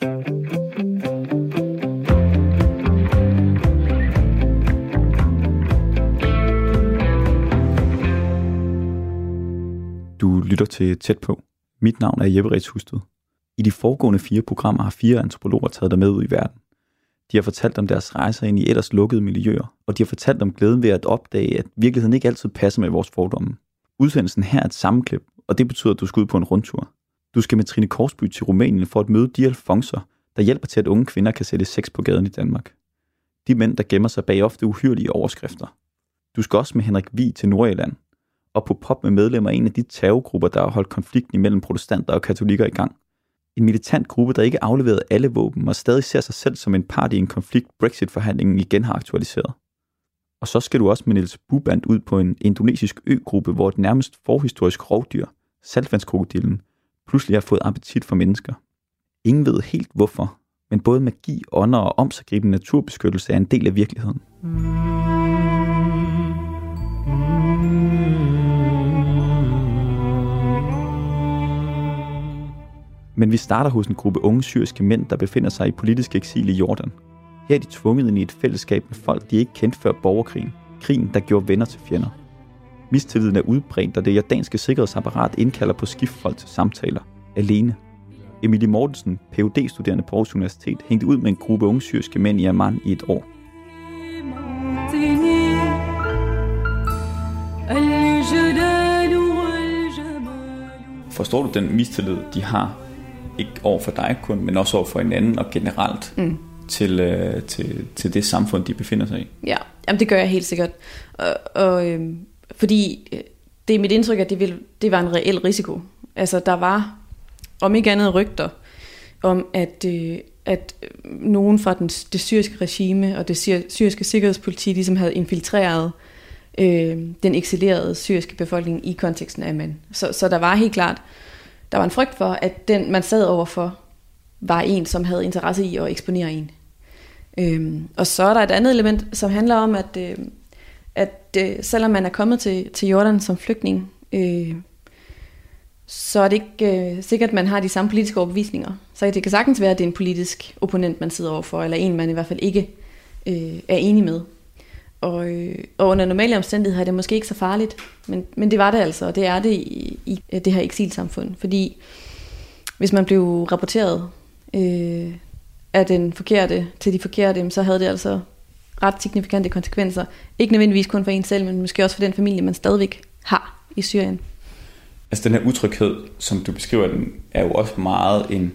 Du lytter til Tæt på. Mit navn er Jeppe Ritz Husted. I de foregående fire programmer har fire antropologer taget dig med ud i verden. De har fortalt om deres rejser ind i ellers lukkede miljøer, og de har fortalt om glæden ved at opdage, at virkeligheden ikke altid passer med vores fordomme. Udsendelsen her er et sammenklip, og det betyder, at du skal ud på en rundtur. Du skal med Trine Korsby til Rumænien for at møde de alfonser, der hjælper til, at unge kvinder kan sætte sex på gaden i Danmark. De mænd, der gemmer sig bag ofte uhyrlige overskrifter. Du skal også med Henrik Vi til Nordjylland, og på pop med medlemmer af en af de terrorgrupper, der har holdt konflikten imellem protestanter og katolikker i gang. En militant gruppe, der ikke afleverede alle våben og stadig ser sig selv som en part i en konflikt, Brexit-forhandlingen igen har aktualiseret. Og så skal du også med Niels Buband ud på en indonesisk øgruppe, hvor et nærmest forhistorisk rovdyr, saltvandskrokodillen, pludselig har fået appetit for mennesker. Ingen ved helt hvorfor, men både magi, ånder og omsaggribende naturbeskyttelse er en del af virkeligheden. Men vi starter hos en gruppe unge syriske mænd, der befinder sig i politisk eksil i Jordan. Her er de tvunget ind i et fællesskab med folk, de ikke kendte før borgerkrigen. Krigen, der gjorde venner til fjender. Mistilliden er udbredt, og det jordanske sikkerhedsapparat indkalder på skiftfolk til samtaler. Alene. Emilie Mortensen, phd studerende på Aarhus Universitet, hængte ud med en gruppe unge syriske mænd i Amman i et år. Forstår du den mistillid, de har ikke over for dig kun, men også over for hinanden og generelt mm. til, øh, til, til det samfund, de befinder sig i. Ja, Jamen, det gør jeg helt sikkert. Og, og øh, fordi øh, det er mit indtryk, at det, ville, det var en reel risiko. Altså, der var, om ikke andet rygter, om at, øh, at nogen fra den, det syriske regime og det syriske sikkerhedspoliti ligesom havde infiltreret øh, den eksilerede syriske befolkning i konteksten af mænd. Så, så der var helt klart der var en frygt for, at den, man sad overfor, var en, som havde interesse i at eksponere en. Øhm, og så er der et andet element, som handler om, at, øh, at øh, selvom man er kommet til, til Jordan som flygtning, øh, så er det ikke øh, sikkert, at man har de samme politiske overbevisninger. Så det kan sagtens være, at det er en politisk opponent, man sidder overfor, eller en, man i hvert fald ikke øh, er enig med. Og, øh, og under normale omstændigheder er det måske ikke så farligt, men, men det var det altså, og det er det i, i det her eksilsamfund. Fordi hvis man blev rapporteret øh, af den forkerte til de forkerte, så havde det altså ret signifikante konsekvenser. Ikke nødvendigvis kun for en selv, men måske også for den familie, man stadigvæk har i Syrien. Altså den her utryghed, som du beskriver den, er jo også meget en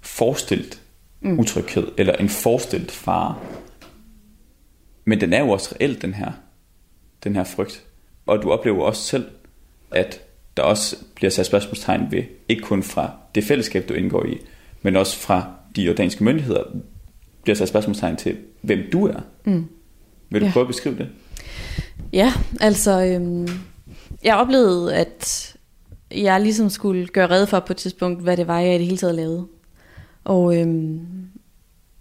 forestillet mm. utryghed, eller en forestillet far. Men den er jo også reelt, den her, den her frygt. Og du oplever også selv, at der også bliver sat spørgsmålstegn ved, ikke kun fra det fællesskab, du indgår i, men også fra de jordanske myndigheder, bliver sat spørgsmålstegn til, hvem du er. Mm. Vil du ja. prøve at beskrive det? Ja, altså, øhm, jeg oplevede, at jeg ligesom skulle gøre redde for på et tidspunkt, hvad det var, jeg i det hele taget lavede. Og, øhm,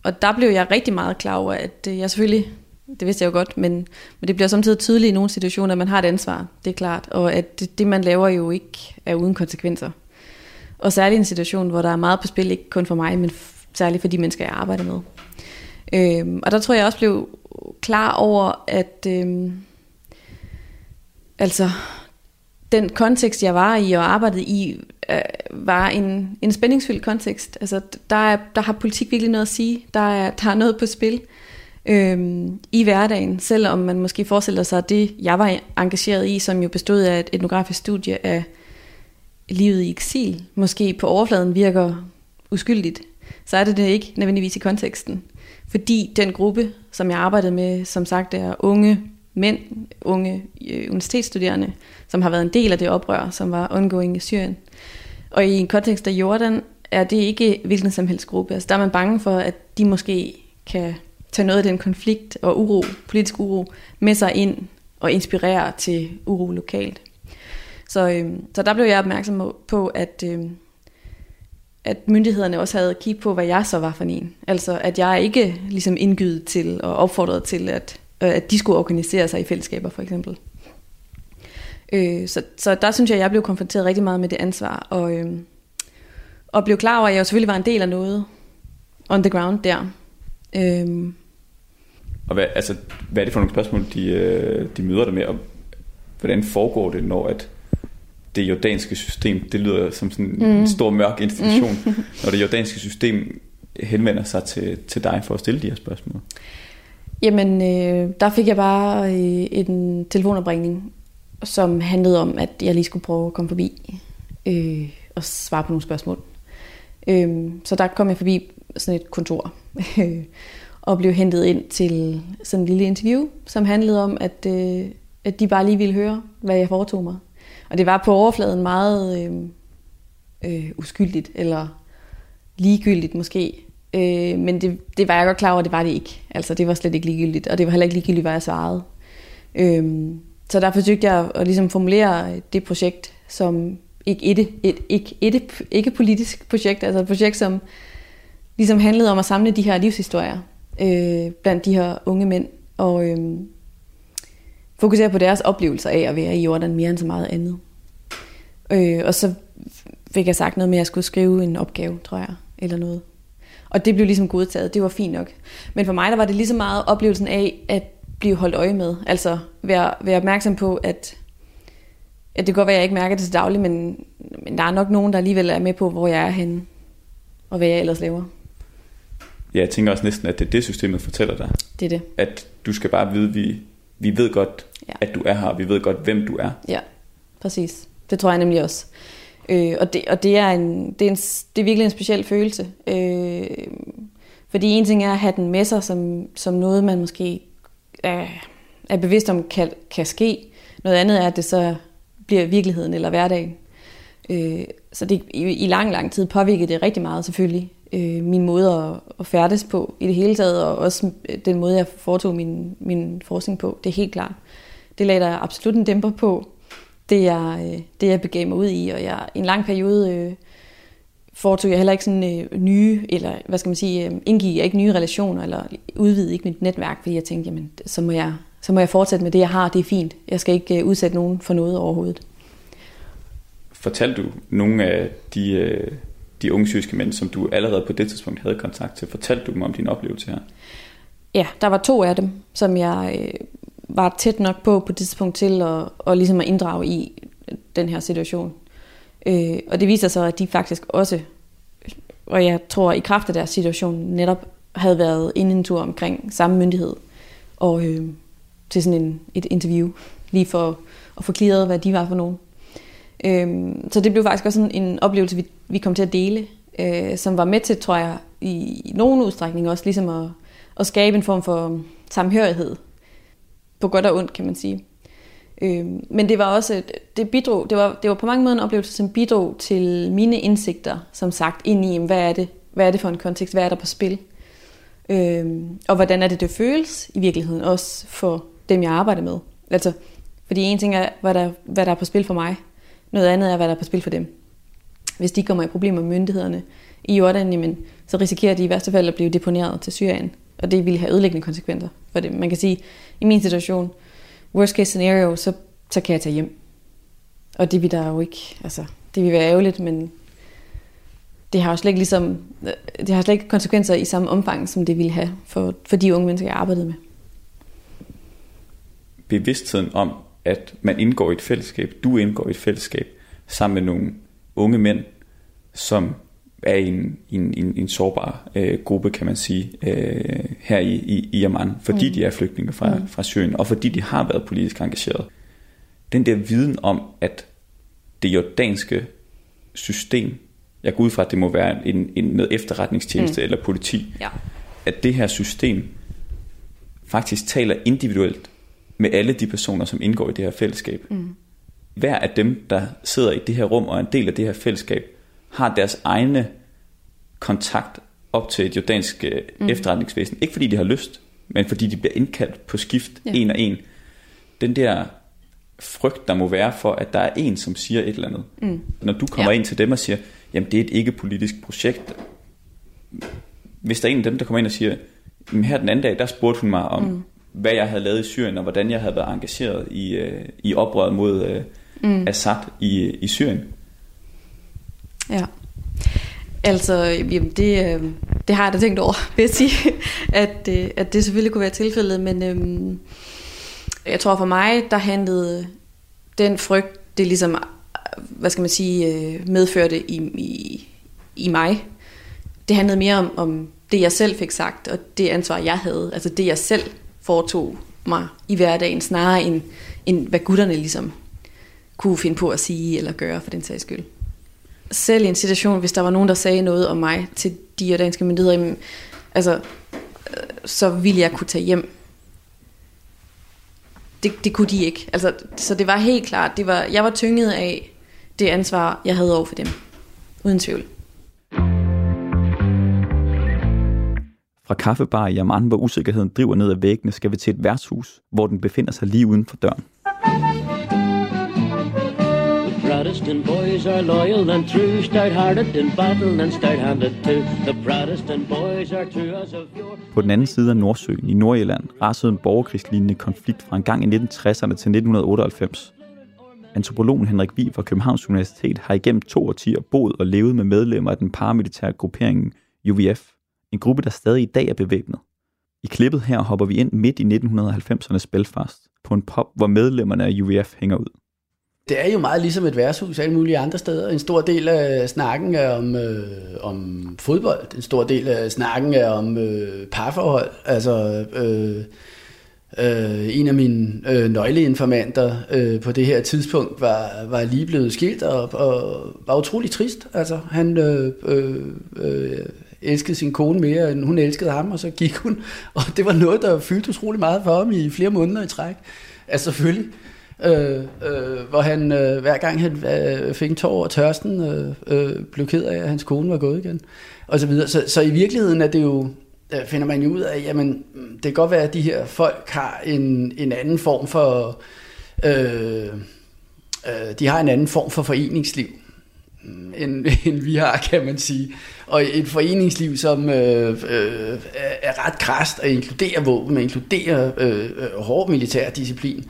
og der blev jeg rigtig meget klar over, at jeg selvfølgelig det vidste jeg jo godt, men, men det bliver samtidig tydeligt i nogle situationer, at man har et ansvar, det er klart, og at det, det man laver jo ikke er uden konsekvenser. Og særligt i en situation, hvor der er meget på spil, ikke kun for mig, men særligt for de mennesker, jeg arbejder med. Øhm, og der tror jeg også blev klar over, at øhm, altså den kontekst, jeg var i og arbejdede i, øh, var en, en spændingsfyldt kontekst. Altså, der, er, der har politik virkelig noget at sige. Der er, der er noget på spil øhm, i hverdagen, selvom man måske forestiller sig det, jeg var engageret i, som jo bestod af et etnografisk studie af livet i eksil, måske på overfladen virker uskyldigt, så er det det ikke nødvendigvis i konteksten. Fordi den gruppe, som jeg arbejdede med, som sagt er unge mænd, unge øh, universitetsstuderende, som har været en del af det oprør, som var ongoing i Syrien. Og i en kontekst af Jordan er det ikke hvilken som helst gruppe. Altså der er man bange for, at de måske kan tage noget af den konflikt og uro, politisk uro med sig ind og inspirere til uro lokalt. Så, øh, så der blev jeg opmærksom på, at, øh, at myndighederne også havde kigget på, hvad jeg så var for en. Altså at jeg ikke ligesom indgydet til og opfordret til, at, øh, at de skulle organisere sig i fællesskaber for eksempel. Øh, så, så der synes jeg, at jeg blev konfronteret rigtig meget med det ansvar, og, øh, og blev klar over, at jeg jo selvfølgelig var en del af noget, on the ground der. Øh. Og hvad, altså, hvad er det for nogle spørgsmål, de, øh, de møder dig med, og hvordan foregår det, når at det jordanske system, det lyder som sådan mm. en stor mørk institution, mm. når det jordanske system henvender sig til, til dig for at stille de her spørgsmål? Jamen, øh, der fik jeg bare øh, en telefonopringning, som handlede om, at jeg lige skulle prøve at komme forbi øh, og svare på nogle spørgsmål. Øh, så der kom jeg forbi sådan et kontor og blev hentet ind til sådan en lille interview, som handlede om, at, øh, at de bare lige ville høre, hvad jeg foretog mig. Og det var på overfladen meget øh, øh, uskyldigt, eller ligegyldigt måske. Øh, men det, det var jeg godt klar over, det var det ikke. Altså det var slet ikke ligegyldigt, og det var heller ikke ligegyldigt, hvad jeg svarede. Øh, så der forsøgte jeg at, at ligesom formulere det projekt som ikke et, et, ikke, et, ikke politisk projekt, altså et projekt, som ligesom handlede om at samle de her livshistorier øh, blandt de her unge mænd, og øh, fokusere på deres oplevelser af at være i Jordan mere end så meget andet. Øh, og så fik jeg sagt noget med, at jeg skulle skrive en opgave, tror jeg, eller noget. Og det blev ligesom godtaget, det var fint nok. Men for mig der var det lige så meget oplevelsen af at blive holdt øje med. Altså være, være opmærksom på, at, at det kan godt være, at jeg ikke mærker det til daglig, men, men der er nok nogen, der alligevel er med på, hvor jeg er henne, og hvad jeg ellers laver. Ja, jeg tænker også næsten, at det er det, systemet fortæller dig. Det er det. At du skal bare vide, vi, vi ved godt, Ja. at du er her, og vi ved godt, hvem du er. Ja, præcis. Det tror jeg nemlig også. Øh, og det, og det, er en, det, er en, det er virkelig en speciel følelse. Øh, fordi en ting er at have den med sig som, som noget, man måske er, er bevidst om kan, kan ske. Noget andet er, at det så bliver virkeligheden eller hverdagen. Øh, så det i, i lang, lang tid påvirkede det rigtig meget selvfølgelig. Øh, min måde at, at færdes på i det hele taget, og også øh, den måde, jeg foretog min, min forskning på. Det er helt klart. Det lagde der absolut en dæmper på, det jeg, øh, det jeg begav mig ud i, og jeg i en lang periode øh, foretog jeg heller ikke sådan øh, nye, eller hvad skal man sige, øh, indgik jeg ikke nye relationer, eller udvidede ikke mit netværk, fordi jeg tænkte, jamen, så må jeg, så må jeg fortsætte med det, jeg har, det er fint. Jeg skal ikke øh, udsætte nogen for noget overhovedet. Fortalte du nogle af de, øh, de unge syriske mænd, som du allerede på det tidspunkt havde kontakt til, fortalte du dem om din oplevelse her? Ja, der var to af dem, som jeg øh, var tæt nok på på det tidspunkt til at, og ligesom at inddrage i den her situation. Øh, og det viser sig, at de faktisk også, og jeg tror i kraft af deres situation, netop havde været inde en tur omkring samme myndighed og øh, til sådan en, et interview, lige for at få klaret, hvad de var for nogen. Øhm, så det blev faktisk også sådan en oplevelse, vi, vi kom til at dele, øh, som var med til, tror jeg, i, i nogen udstrækning også ligesom at, at skabe en form for samhørighed. På godt og ondt, kan man sige. Øhm, men det var også, det bidrog, det var, det var på mange måder en oplevelse, som bidrog til mine indsigter, som sagt, ind i, hvad er det, hvad er det for en kontekst, hvad er der på spil? Øhm, og hvordan er det, det føles i virkeligheden, også for dem, jeg arbejder med. Altså, fordi en ting er, hvad der, hvad der er på spil for mig, noget andet er, hvad der er på spil for dem. Hvis de kommer i problemer med myndighederne i Jordan, jamen, så risikerer de i værste fald at blive deponeret til Syrien. Og det ville have ødelæggende konsekvenser for dem. Man kan sige, i min situation, worst case scenario, så, så kan jeg tage hjem. Og det vil der jo ikke, altså, det vil være ærgerligt, men det har jo slet ikke, ligesom, øh, det har slet ikke konsekvenser i samme omfang, som det ville have for, for de unge mennesker, jeg arbejdede med. Bevidstheden om, at man indgår i et fællesskab, du indgår i et fællesskab, sammen med nogle unge mænd, som er i en, en, en, en sårbar øh, gruppe, kan man sige, øh, her i, i, i Amman, fordi mm. de er flygtninge fra, mm. fra Syrien, og fordi de har været politisk engageret. Den der viden om, at det jordanske system, jeg går ud fra, at det må være en, en noget efterretningstjeneste mm. eller politi, Ja. at det her system faktisk taler individuelt med alle de personer, som indgår i det her fællesskab. Mm. Hver af dem, der sidder i det her rum og er en del af det her fællesskab, har deres egne kontakt op til et jordansk mm. efterretningsvæsen. Ikke fordi de har lyst, men fordi de bliver indkaldt på skift Ja. en og en. Den der frygt, der må være for, at der er en, som siger et eller andet. Mm. Når du kommer ja. ind til dem og siger, jamen det er et ikke-politisk projekt. Hvis der er en af dem, der kommer ind og siger, "Jamen, her den anden dag, der spurgte hun mig om, mm. Hvad jeg havde lavet i Syrien, og hvordan jeg havde været engageret i, øh, i oprøret mod øh, mm. Assad i, i Syrien. Ja. Altså, jamen det, øh, det har jeg da tænkt over, vil jeg sige, at, øh, at det selvfølgelig kunne være tilfældet, men øh, jeg tror for mig, der handlede den frygt, det ligesom, hvad skal man sige, øh, medførte i, i, i mig. Det handlede mere om, om det, jeg selv fik sagt, og det ansvar, jeg havde. Altså det, jeg selv foretog mig i hverdagen, snarere end, end hvad gutterne ligesom kunne finde på at sige eller gøre for den sags skyld. Selv i en situation, hvis der var nogen, der sagde noget om mig til de danske myndigheder, altså, øh, så ville jeg kunne tage hjem. Det, det kunne de ikke. Altså, så det var helt klart, det var, jeg var tynget af det ansvar, jeg havde over for dem. Uden tvivl. Fra kaffebar i Amman, hvor usikkerheden driver ned ad væggene, skal vi til et værtshus, hvor den befinder sig lige uden for døren. Protestant boys are loyal and true, stout-hearted in battle and stout-handed too. The Protestant boys are true as of yore. På den anden side af Nordsøen i Nordjylland rasede en borgerkrigslignende konflikt fra en gang i 1960'erne til 1998. Antropologen Henrik Vig fra Københavns Universitet har igennem to årtier boet og levet med medlemmer af den paramilitære gruppering UVF, en gruppe, der stadig i dag er bevæbnet. I klippet her hopper vi ind midt i 1990'ernes Belfast, på en pop, hvor medlemmerne af UVF hænger ud. Det er jo meget ligesom et værtshus alle mulige andre steder. En stor del af snakken er om, øh, om fodbold. En stor del af snakken er om øh, parforhold. Altså, øh, øh, en af mine øh, nøgleinformanter øh, på det her tidspunkt var, var lige blevet skilt og, og var utrolig trist. Altså, han øh, øh, øh, elskede sin kone mere, end hun elskede ham, og så gik hun. Og det var noget, der fyldte utrolig meget for ham i flere måneder i træk. Altså selvfølgelig. Øh, øh, hvor han øh, hver gang han øh, fik en tår over tørsten, øh, øh, blev ked af, at hans kone var gået igen. Og så, videre. Så, så i virkeligheden er det jo, øh, finder man jo ud af, jamen det kan godt være, at de her folk har en, en anden form for, øh, øh, de har en anden form for foreningsliv end, end vi har, kan man sige. Og et foreningsliv, som øh, øh, er ret krast og inkluderer våben, og inkluderer øh, hård militær disciplin,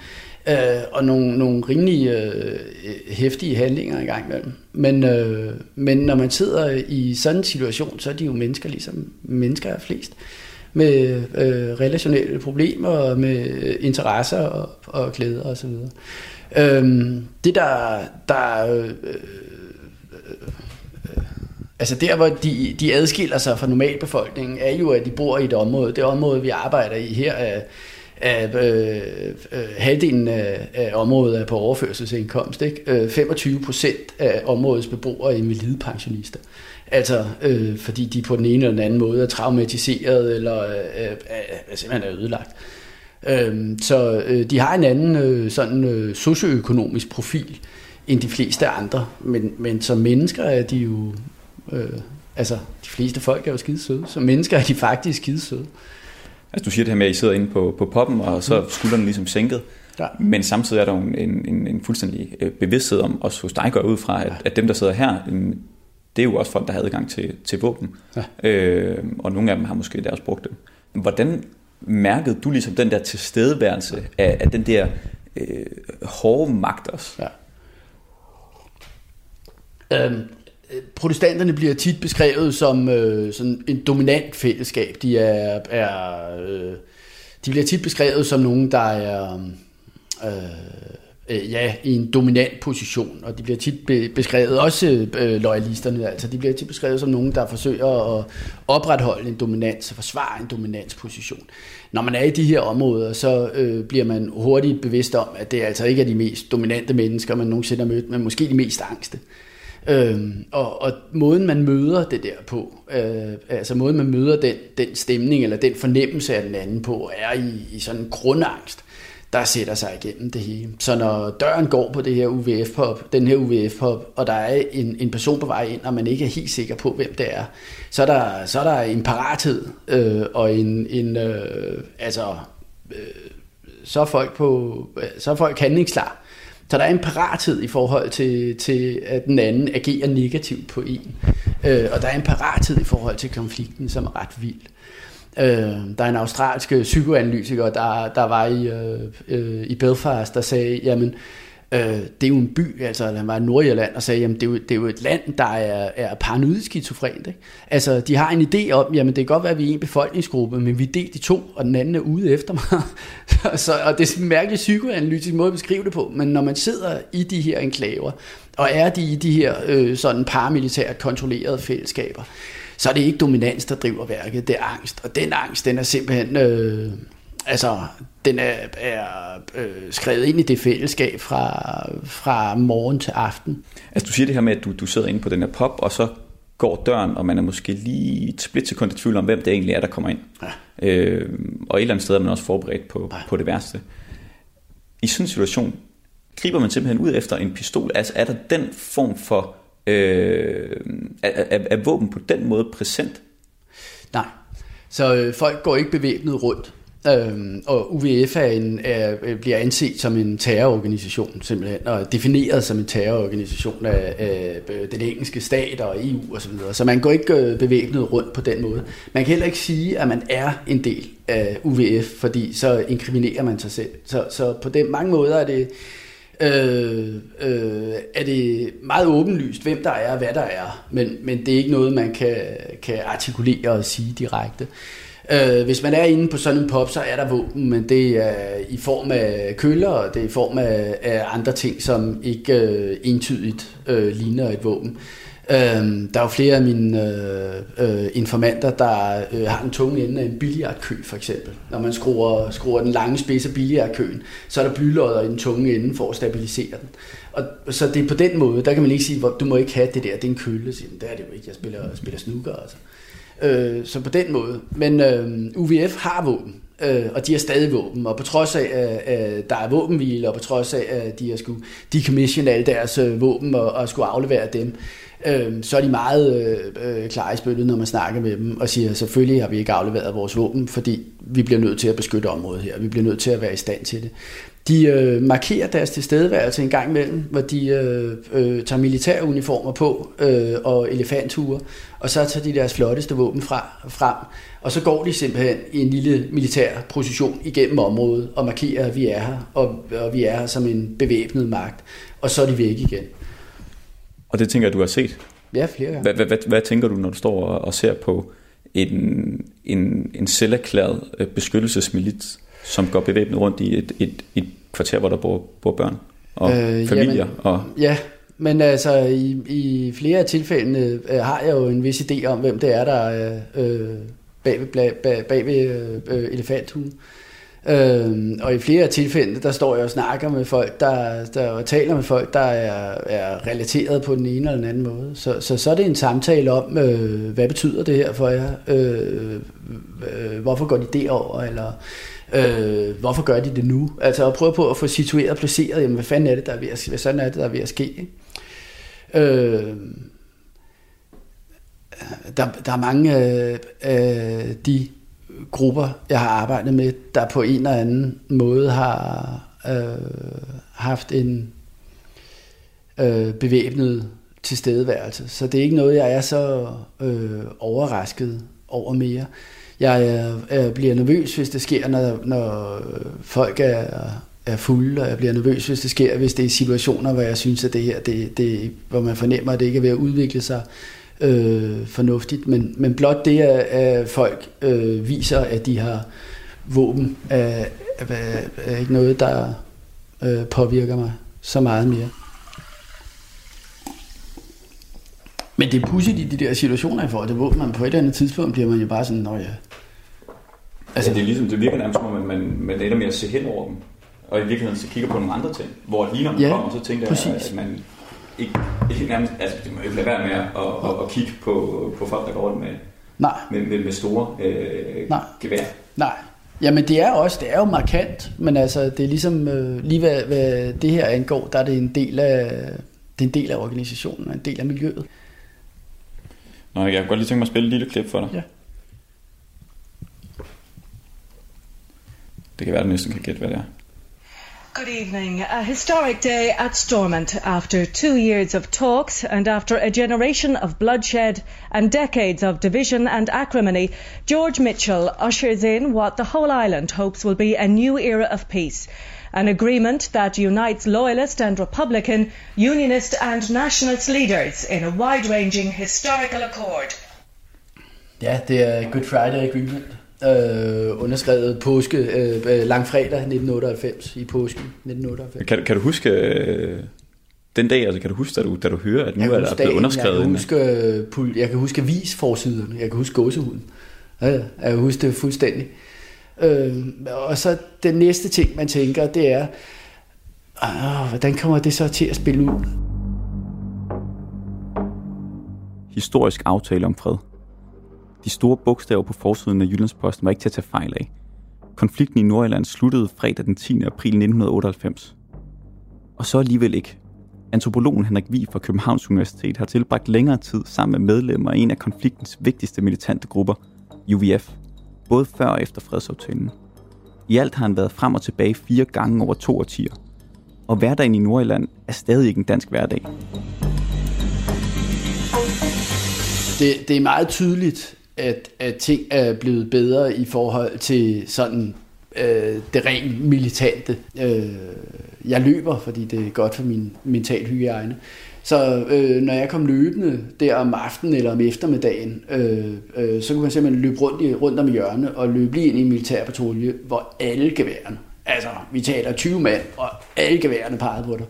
øh, og nogle, nogle rimelig øh, hæftige handlinger engang imellem. Men, øh, men når man sidder i sådan en situation, så er de jo mennesker, ligesom mennesker er flest, med øh, relationelle problemer, med interesser og, og glæder osv. Øh, det der, der øh, Øh, øh, øh, altså der, hvor de, de adskiller sig fra normalbefolkningen, er jo, at de bor i et område. Det område, vi arbejder i her, er, er øh, øh, halvdelen af, af området er på overførselsindkomst. Ikke? Øh, 25 procent af områdets beboere er invalidepensionister. Altså øh, fordi de på den ene eller den anden måde er traumatiseret eller øh, er, er, simpelthen er ødelagt. Øh, så øh, de har en anden øh, sådan øh, socioøkonomisk profil end de fleste andre, men, men som mennesker er de jo Øh, altså, de fleste folk er jo skide søde. Som mennesker er de faktisk skide søde. Altså, du siger det her med, at I sidder inde på, på poppen, og så er skuldrene ligesom sænket. Ja. Men samtidig er der jo en, en, en fuldstændig øh, bevidsthed om, også hos dig går ud fra, at, at dem, der sidder her, det er jo også folk, der har adgang til, til våben. Ja. Øh, og nogle af dem har måske deres brugt dem. Hvordan mærkede du ligesom den der tilstedeværelse af, af den der øh, hårde magt også? Ja. Øhm, protestanterne bliver tit beskrevet som øh, sådan en dominant fællesskab. De er, er øh, de bliver tit beskrevet som nogen, der er øh, øh, ja, i en dominant position, og de bliver tit be, beskrevet, også øh, loyalisterne, altså de bliver tit beskrevet som nogen, der forsøger at opretholde en dominans og forsvare en dominansposition. Når man er i de her områder, så øh, bliver man hurtigt bevidst om, at det altså ikke er de mest dominante mennesker, man nogensinde har mødt, men måske de mest angste. Øh, Øhm, og, og måden man møder det der på, øh, altså måden man møder den, den stemning eller den fornemmelse af den anden på, er i, i sådan en grundangst, der sætter sig igennem det hele. Så når døren går på det her UVF-pop, den her UVF-pop, og der er en, en person på vej ind, og man ikke er helt sikker på, hvem det er, så er der, så er der en parathed øh, og en, en øh, altså, øh, så er folk på, øh, så er folk handlingsklar så der er en parathed i forhold til, til at den anden agerer negativt på en. Øh, og der er en parathed i forhold til konflikten, som er ret vild. Øh, der er en australsk psykoanalytiker, der, der var i, øh, øh, i Belfast, der sagde, jamen, Øh, Øh, det er jo en by, altså han var i Nordjylland og sagde, jamen det er jo, det er jo et land, der er, er paranoid skizofrent. Ikke? Altså de har en idé om, jamen det kan godt være, at vi er en befolkningsgruppe, men vi er delt i to, og den anden er ude efter mig. så, og det er en mærkelig psykoanalytisk måde at beskrive det på, men når man sidder i de her enklaver, og er de i de her øh, sådan paramilitært kontrollerede fællesskaber, så er det ikke dominans, der driver værket, det er angst. Og den angst, den er simpelthen... Øh, altså, den er, er øh, skrevet ind i det fællesskab fra, fra morgen til aften. Altså du siger det her med, at du, du sidder inde på den her pop, og så går døren, og man er måske lige et splitsekund i tvivl om, hvem det egentlig er, der kommer ind. Ja. Øh, og et eller andet sted er man også forberedt på, ja. på det værste. I sådan en situation, griber man simpelthen ud efter en pistol? Altså er der den form for... Øh, er, er, er våben på den måde præsent? Nej. Så øh, folk går ikke bevæbnet rundt. Øhm, og UVF er en, er, øh, bliver anset som en terrororganisation simpelthen, og defineret som en terrororganisation af, af øh, den engelske stat og EU osv. Så, videre. så man går ikke øh, bevæbnet rundt på den måde. Man kan heller ikke sige, at man er en del af UVF, fordi så inkriminerer man sig selv. Så, så på den mange måder er det, øh, øh, er det meget åbenlyst, hvem der er og hvad der er, men, men det er ikke noget, man kan, kan artikulere og sige direkte. Øh, Øh, hvis man er inde på sådan en pop, så er der våben, men det er i form af køller, og det er i form af, af andre ting, som ikke øh, entydigt øh, ligner et våben. Øh, der er jo flere af mine øh, øh, informanter, der øh, har en tunge ende af en billiardkø, for eksempel. Når man skruer, skruer den lange spids af billiardkøen, så er der blylodder i den tunge ende for at stabilisere den. Og så det er på den måde, der kan man ikke sige, du må ikke have det der, det er en kølle. Det er det jo ikke, jeg spiller, spiller snooker. Altså. Øh, så på den måde. Men øh, UVF har våben, øh, og de har stadig våben, og på trods af, at øh, der er våbenhvile, og på trods af, at de har skulle decommission alle deres øh, våben og, og skulle aflevere dem, øh, så er de meget øh, øh, klare i spillet, når man snakker med dem, og siger, selvfølgelig har vi ikke afleveret vores våben, fordi vi bliver nødt til at beskytte området her, vi bliver nødt til at være i stand til det. De øh, markerer deres tilstedeværelse en gang imellem, hvor de øh, øh, tager militære uniformer på øh, og elefantture, og så tager de deres flotteste våben fra, frem, og så går de simpelthen i en lille militær position igennem området og markerer, at vi er her, og, og vi er her som en bevæbnet magt, og så er de væk igen. Og det tænker jeg, du har set? Ja, flere gange. Hvad, hvad, hvad, hvad tænker du, når du står og, og ser på en, en, en selverklæret øh, beskyttelsesmilit, som går bevæbnet rundt i et, et, et kvarter, hvor der bor, bor børn og øh, familier? Jamen, og... Ja, men altså i, i flere af tilfældene øh, har jeg jo en vis idé om, hvem det er, der er øh, bag ved, bag, bag ved øh, elefanthugen. Øh, og i flere af tilfældene, der står jeg og snakker med folk, der, der og taler med folk, der er, er relateret på den ene eller den anden måde. Så, så, så er det en samtale om, øh, hvad betyder det her for jer? Øh, øh, hvorfor går de derover? Eller øh, hvorfor gør de det nu? Altså at prøve på at få situeret og placeret, jamen, hvad fanden er det, der er ved at, hvad sådan er det, der er ved at ske? Ikke? Øh, der, der er mange af øh, de grupper, jeg har arbejdet med, der på en eller anden måde har øh, haft en øh, bevæbnet tilstedeværelse. Så det er ikke noget, jeg er så øh, overrasket over mere. Jeg øh, bliver nervøs, hvis det sker, når, når øh, folk er, er fulde, og jeg bliver nervøs, hvis det sker, hvis det er situationer, hvor jeg synes, at det her, det, det, hvor man fornemmer, at det ikke er ved at udvikle sig øh, fornuftigt. Men, men blot det, at, at folk øh, viser, at de har våben, er, er, er ikke noget, der øh, påvirker mig så meget mere. Men det er pudsigt i de der situationer i forhold til våben, man på et eller andet tidspunkt bliver man jo bare sådan, nå ja. Altså, det, er ligesom, det virker nærmest som om, man, man, man ender med at se hen over dem, og i virkeligheden så kigger på nogle andre ting, hvor lige når man ja, kommer, så tænker jeg, at man ikke, ikke nærmest, altså det må ikke lade være med at, at, at, at kigge på, på folk, der går rundt med, Nej. med, med, med store øh, Nej. gevær. Nej, Jamen det er også, det er jo markant, men altså det er ligesom, øh, lige hvad, hvad det her angår, der er det en del af, det er en del af organisationen, en del af miljøet. Nå, jeg kan godt lige tænke mig at spille et lille klip for dig. Ja. Det kan være, at næsten kan gætte, hvad det er. Good evening. A historic day at Stormont after two years of talks and after a generation of bloodshed and decades of division and acrimony, George Mitchell ushers in what the whole island hopes will be a new era of peace. an agreement that unites loyalist and Republican, unionist and nationalist leaders in a wide-ranging historical accord. Ja, det er Good Friday Agreement, øh, underskrevet påske, øh, langfredag 1998, i påsken 1998. Kan, kan du huske øh, den dag, altså kan du huske, da du, da du hører, at nu er der blevet underskrevet? Jeg kan, huske, øh, jeg kan huske avisforsiderne, jeg kan huske gåsehuden. Ja, jeg kan huske det fuldstændig. Øh, og så den næste ting, man tænker, det er, øh, hvordan kommer det så til at spille ud? Historisk aftale om fred. De store bogstaver på forsiden af Jyllandsposten var ikke til at tage fejl af. Konflikten i Nordjylland sluttede fredag den 10. april 1998. Og så alligevel ikke. Antropologen Henrik Vi fra Københavns Universitet har tilbragt længere tid sammen med medlemmer af en af konfliktens vigtigste militante grupper, UVF, både før og efter fredsaftalen. I alt har han været frem og tilbage fire gange over to årtier. Og hverdagen i Nordjylland er stadig ikke en dansk hverdag. Det, det er meget tydeligt, at, at ting er blevet bedre i forhold til sådan øh, det rent militante. Øh, jeg løber, fordi det er godt for min mental hygiejne. Så øh, når jeg kom løbende der om aftenen eller om eftermiddagen, øh, øh, så kunne man simpelthen løbe rundt, i, rundt om hjørnet og løbe lige ind i en militærpatrulje, hvor alle geværerne, altså vi taler 20 mand, og alle geværerne pegede på dig.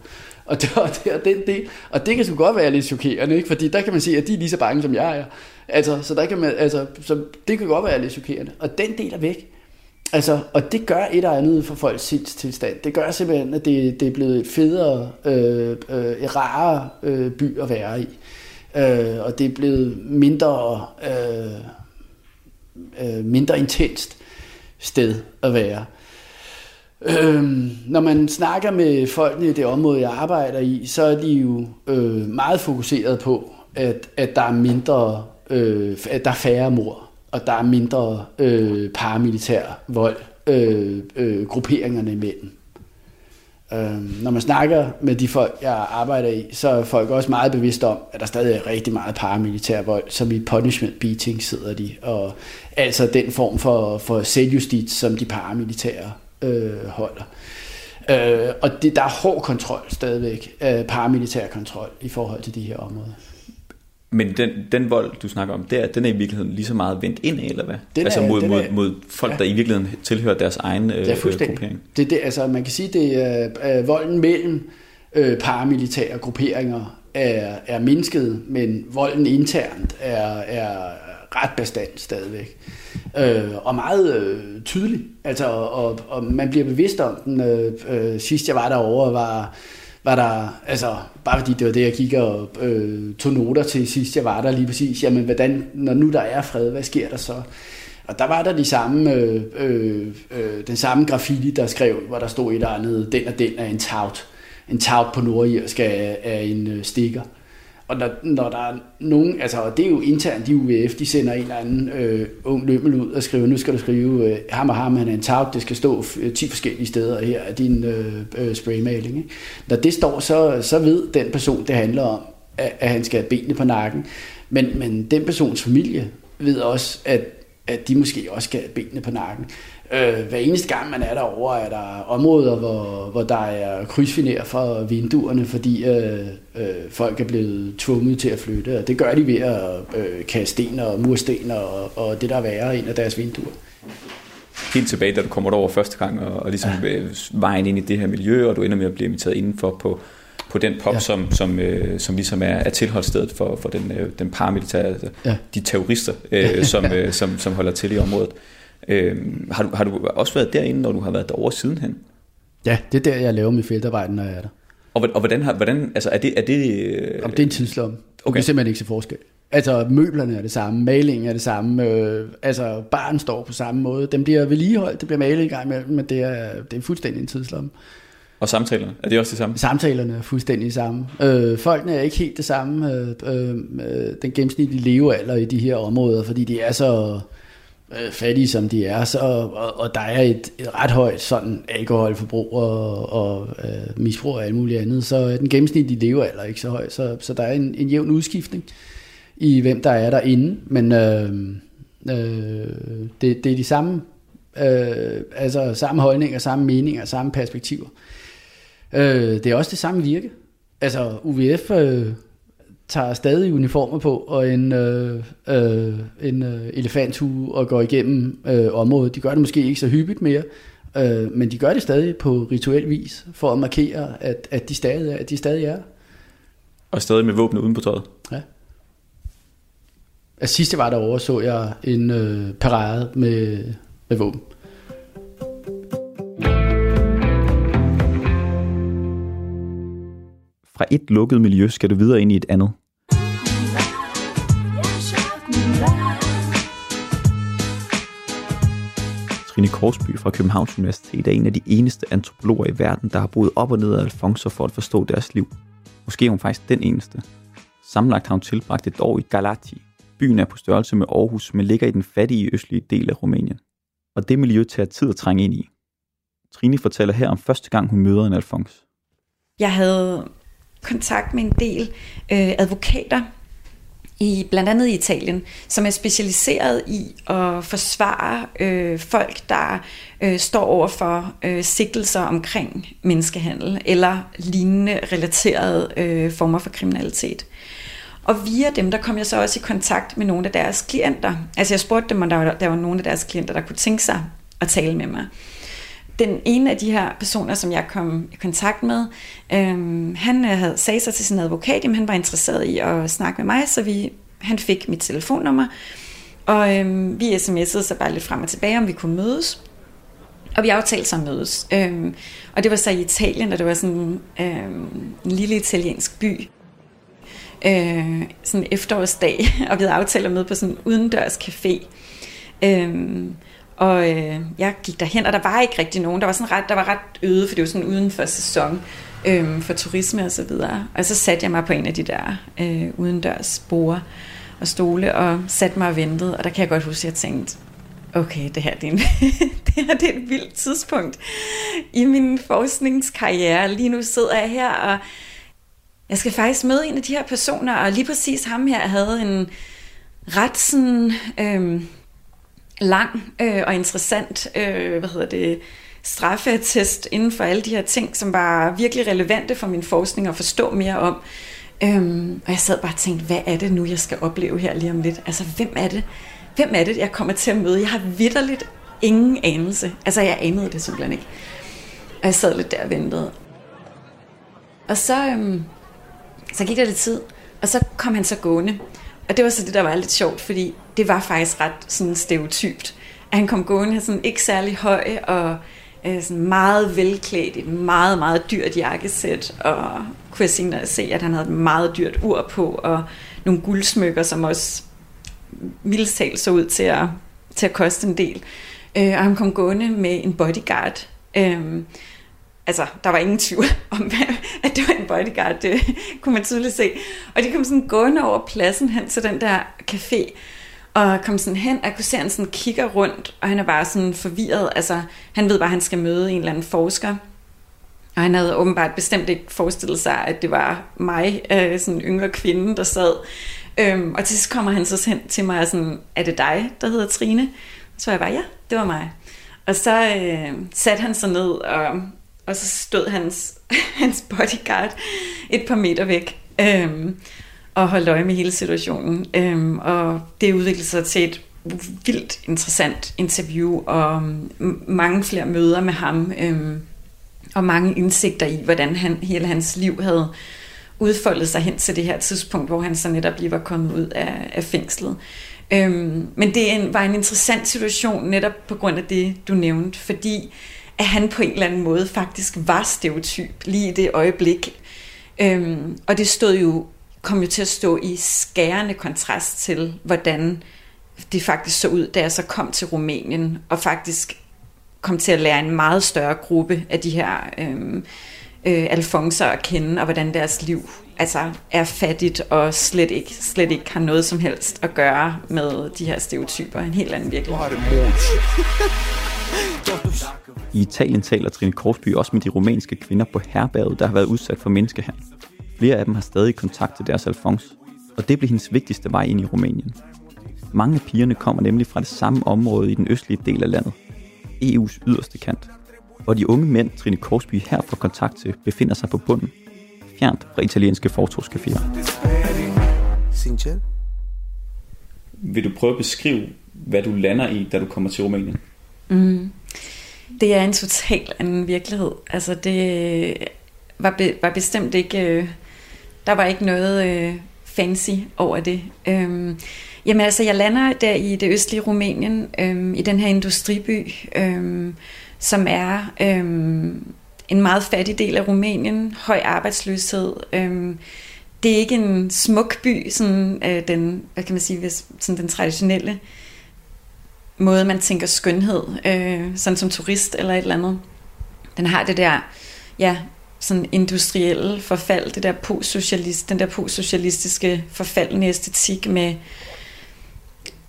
Og det, og det, og den del, og det kan sgu godt være lidt chokerende, ikke? fordi der kan man sige, at de er lige så bange, som jeg er. Altså, så, der kan man, altså, så det kan godt være lidt chokerende. Og den del er væk. Altså, og det gør et eller andet for folks sindstilstand. Det gør simpelthen, at det, det er blevet et federe, øh, øh, rarere øh, by at være i. Øh, og det er blevet mindre, øh, øh, mindre intenst sted at være. Øh, når man snakker med folkene i det område, jeg arbejder i, så er de jo øh, meget fokuseret på, at, at der er mindre, øh, der er færre mor og der er mindre øh, paramilitær vold øh, øh, grupperingerne imellem. Øh, når man snakker med de folk, jeg arbejder i, så er folk også meget bevidste om, at der stadig er rigtig meget paramilitær vold, som i punishment beating sidder de, og altså den form for, for selvjustits, som de paramilitære øh, holder. Øh, og det, der er hård kontrol stadigvæk, øh, paramilitær kontrol i forhold til de her områder. Men den, den vold, du snakker om der, den er i virkeligheden lige så meget vendt ind eller hvad? Den altså er, mod, den mod, er, mod folk, ja. der i virkeligheden tilhører deres egen øh, ja, gruppering. Det, det, altså, man kan sige, det er øh, volden mellem øh, paramilitære grupperinger er, er mindsket, men volden internt er, er ret bestand stadigvæk. Øh, og meget øh, tydelig. Altså, og, og man bliver bevidst om den. Øh, øh, sidst jeg var derovre, var var der, altså bare fordi det var det, jeg gik og øh, tog noter til sidst, jeg var der lige præcis, jamen hvordan, når nu der er fred, hvad sker der så? Og der var der de samme, øh, øh, øh, den samme graffiti, der skrev, hvor der stod et eller andet, den og den er en taut. En taut på nordirsk er, er en øh, stikker. Og når, når der er nogen, altså det er jo internt i UVF, de sender en eller anden øh, ung lømmel ud og skriver, nu skal du skrive, øh, ham og ham, han er en tag, det skal stå øh, 10 forskellige steder her af din øh, øh spraymaling. Ikke? Når det står, så, så ved den person, det handler om, at, at han skal have benene på nakken. Men, men den persons familie ved også, at, at de måske også skal have benene på nakken. Øh, hver eneste gang man er derovre, er der områder, hvor, hvor der er krydsfiner for vinduerne, fordi øh, øh, folk er blevet tvunget til at flytte. Og det gør de ved at øh, kaste sten og mursten og, og det, der er værre ind af deres vinduer. Helt tilbage, da du kommer over første gang, og, og ligesom ja. vejen ind i det her miljø, og du ender med at blive inviteret indenfor på, på den pop, ja. som, som, øh, som ligesom er, er tilholdsstedet for, for den, øh, den paramilitære, altså ja. de terrorister, øh, som, øh, som, som holder til i området. Øh, har, du, har du også været derinde, når du har været derovre sidenhen? Ja, det er der, jeg laver mit feltarbejde, når jeg er der. Og, og hvordan, har, hvordan altså er det... Er det, øh... Om det er en tidslomme. Okay. Det er simpelthen ikke så forskel. Altså, møblerne er det samme, malingen er det samme, øh, altså, barn står på samme måde. Dem bliver vedligeholdt, det bliver malet i gang imellem, men det er, det er fuldstændig en tidslomme. Og samtalerne, er de også det samme? Samtalerne er fuldstændig det samme. Øh, folkene er ikke helt det samme, øh, øh, den gennemsnitlige levealder i de her områder, fordi de er så øh, fattige som de er, så, og, og der er et, et ret højt sådan alkoholforbrug og, og øh, misbrug og alt muligt andet, så er den gennemsnitlige levealder ikke så høj, så, så der er en, en jævn udskiftning i hvem der er derinde, men øh, øh, det, det er de samme Øh, altså samme holdninger, samme meninger, samme perspektiver. Øh, det er også det samme virke. Altså UVF øh, tager stadig uniformer på og en, øh, øh, en øh, elefanthue og går igennem øh, området. De gør det måske ikke så hyppigt mere, øh, men de gør det stadig på rituel vis for at markere, at, at, de, stadig, at de stadig er. Og stadig med våbnet uden på tøjet? Ja. Altså, sidste var derovre, så jeg en øh, parade med, med våben. Fra et lukket miljø skal du videre ind i et andet. Trine Korsby fra Københavns Universitet er en af de eneste antropologer i verden, der har boet op og ned af Alfonso for at forstå deres liv. Måske er hun faktisk den eneste. Sammenlagt har hun tilbragt et år i Galati. Byen er på størrelse med Aarhus, men ligger i den fattige østlige del af Rumænien. Og det miljø tager tid at trænge ind i. Trine fortæller her om første gang, hun møder en Alfons. Jeg havde kontakt med en del øh, advokater, i blandt andet i Italien, som er specialiseret i at forsvare øh, folk, der øh, står over for øh, sigtelser omkring menneskehandel eller lignende relaterede øh, former for kriminalitet. Og via dem, der kom jeg så også i kontakt med nogle af deres klienter. Altså jeg spurgte dem, om der var, der var nogle af deres klienter, der kunne tænke sig at tale med mig den ene af de her personer, som jeg kom i kontakt med, øhm, han øh, havde sagde sig til sin advokat, at han var interesseret i at snakke med mig, så vi, han fik mit telefonnummer, og øhm, vi sms'ede så bare lidt frem og tilbage, om vi kunne mødes. Og vi aftalte så at mødes. Øhm, og det var så i Italien, og det var sådan øhm, en lille italiensk by. Øh, sådan en efterårsdag, og vi havde aftalt at møde på sådan en udendørs café. Øhm, og øh, jeg gik derhen, og der var ikke rigtig nogen. Der var, sådan ret, der var ret øde, for det var sådan uden for sæson øh, for turisme og så videre. Og så satte jeg mig på en af de der øh, udendørs borde og stole, og satte mig og ventede. Og der kan jeg godt huske, at jeg tænkte, okay, det her, det er, en, det her det er et vildt tidspunkt i min forskningskarriere. Lige nu sidder jeg her, og jeg skal faktisk møde en af de her personer, og lige præcis ham her havde en ret sådan... Øh, lang øh, og interessant øh, hvad hedder det, straffetest inden for alle de her ting, som var virkelig relevante for min forskning at forstå mere om. Øhm, og jeg sad bare og tænkte, hvad er det nu, jeg skal opleve her lige om lidt? Altså, hvem er det, hvem er det jeg kommer til at møde? Jeg har vidderligt ingen anelse. Altså, jeg anede det simpelthen ikke. Og jeg sad lidt der og ventede. Og så, øhm, så gik der lidt tid, og så kom han så gående. Og det var så det, der var lidt sjovt, fordi det var faktisk ret sådan stereotypt. At han kom gående sådan ikke særlig høj og øh, sådan meget velklædt i et meget, meget dyrt jakkesæt. Og kunne jeg senere se, at han havde et meget dyrt ur på og nogle guldsmykker, som også mildest så ud til at, til at koste en del. Øh, og han kom gående med en bodyguard. Øh, altså, der var ingen tvivl om, at det var en bodyguard, det kunne man tydeligt se. Og de kom sådan gående over pladsen hen til den der café, og kom sådan hen, og jeg kunne se, at han sådan kigger rundt, og han er bare sådan forvirret. Altså, han ved bare, at han skal møde en eller anden forsker. Og han havde åbenbart bestemt ikke forestillet sig, at det var mig, øh, sådan en yngre kvinde, der sad. Øhm, og til sidst kommer han så hen til mig og sådan, er det dig, der hedder Trine? Så jeg bare, ja, det var mig. Og så øh, satte han sig ned, og og så stod hans, hans bodyguard et par meter væk øhm, og holdt øje med hele situationen. Øhm, og det udviklede sig til et vildt interessant interview og mm, mange flere møder med ham øhm, og mange indsigter i, hvordan han, hele hans liv havde udfoldet sig hen til det her tidspunkt, hvor han så netop lige var kommet ud af, af fængslet. Øhm, men det en, var en interessant situation netop på grund af det, du nævnte, fordi at han på en eller anden måde faktisk var stereotyp lige i det øjeblik. Øhm, og det stod jo, kom jo til at stå i skærende kontrast til, hvordan det faktisk så ud, da jeg så kom til Rumænien, og faktisk kom til at lære en meget større gruppe af de her øhm, øh, alfonser at kende, og hvordan deres liv altså, er fattigt og slet ikke, slet ikke har noget som helst at gøre med de her stereotyper. En helt anden virkelighed. I Italien taler Trine Korsby også med de rumænske kvinder på herberget, der har været udsat for menneskehandel. Flere af dem har stadig kontakt til deres Alfons, og det blev hendes vigtigste vej ind i Rumænien. Mange af pigerne kommer nemlig fra det samme område i den østlige del af landet. EU's yderste kant, og de unge mænd, Trine Korsby her får kontakt til, befinder sig på bunden, fjernt fra italienske fortorskaféer. Vil du prøve at beskrive, hvad du lander i, da du kommer til Rumænien? Mm. Det er en total anden virkelighed. Altså det var, be, var bestemt ikke... Øh, der var ikke noget øh, fancy over det. Øhm, jamen altså, jeg lander der i det østlige Rumænien, øhm, i den her industriby, øhm, som er øhm, en meget fattig del af Rumænien, høj arbejdsløshed. Øhm, det er ikke en smuk by, sådan øh, den, hvad kan man sige, hvis, sådan den traditionelle måde, man tænker skønhed, øh, sådan som turist eller et eller andet. Den har det der, ja, sådan industrielle forfald, det der postsocialist, den der postsocialistiske forfaldende æstetik med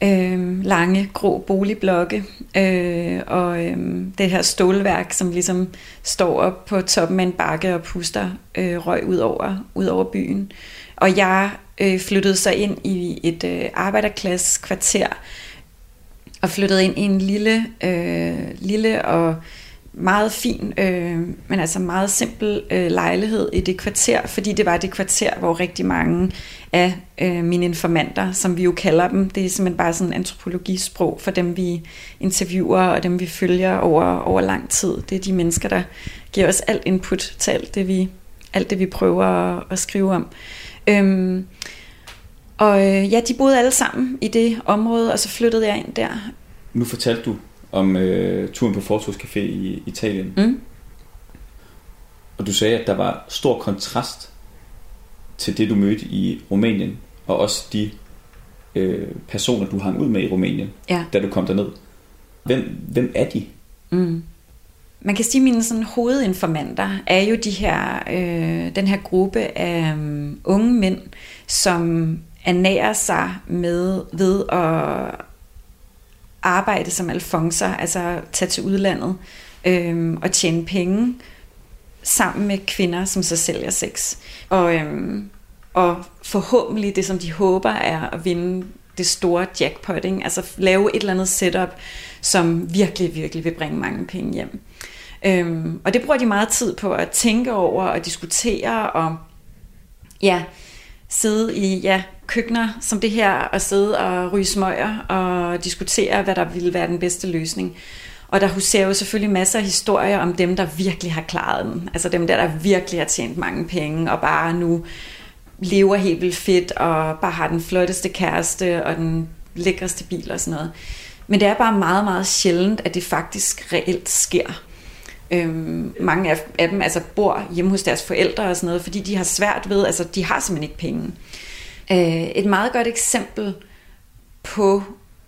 øh, lange, grå boligblokke øh, og øh, det her stålværk, som ligesom står op på toppen af en bakke og puster øh, røg ud over, ud over byen. Og jeg øh, flyttede så ind i et øh, arbejderklasse kvarter og flyttede ind i en lille, øh, lille og meget fin, øh, men altså meget simpel øh, lejlighed i det kvarter, fordi det var det kvarter, hvor rigtig mange af øh, mine informanter, som vi jo kalder dem, det er simpelthen bare sådan antropologisprog for dem, vi interviewer og dem, vi følger over, over lang tid. Det er de mennesker, der giver os alt input til alt det, vi, alt det, vi prøver at, at skrive om. Øhm, og øh, ja, de boede alle sammen i det område, og så flyttede jeg ind der. Nu fortalte du om øh, turen på Fortos Café i Italien. Mm. Og du sagde, at der var stor kontrast til det, du mødte i Rumænien, og også de øh, personer, du hang ud med i Rumænien, Ja. da du kom derned. Hvem, hvem er de? Mm. Man kan sige, at mine sådan, hovedinformanter er jo de her, øh, den her gruppe af um, unge mænd, som ernærer sig med ved at arbejde som alfonser, altså tage til udlandet øhm, og tjene penge sammen med kvinder, som så sælger sex. Og, øhm, og forhåbentlig det, som de håber, er at vinde det store jackpot, ikke? altså lave et eller andet setup, som virkelig, virkelig vil bringe mange penge hjem. Øhm, og det bruger de meget tid på at tænke over og diskutere og ja, sidde i ja, køkkener som det her og sidde og ryge smøger og diskutere, hvad der ville være den bedste løsning. Og der huserer jo selvfølgelig masser af historier om dem, der virkelig har klaret den. Altså dem der, der virkelig har tjent mange penge og bare nu lever helt vildt fedt og bare har den flotteste kæreste og den lækreste bil og sådan noget. Men det er bare meget, meget sjældent, at det faktisk reelt sker. Øhm, mange af, af dem altså bor hjemme hos deres forældre og sådan noget, fordi de har svært ved, altså de har simpelthen ikke penge. Øh, et meget godt eksempel på,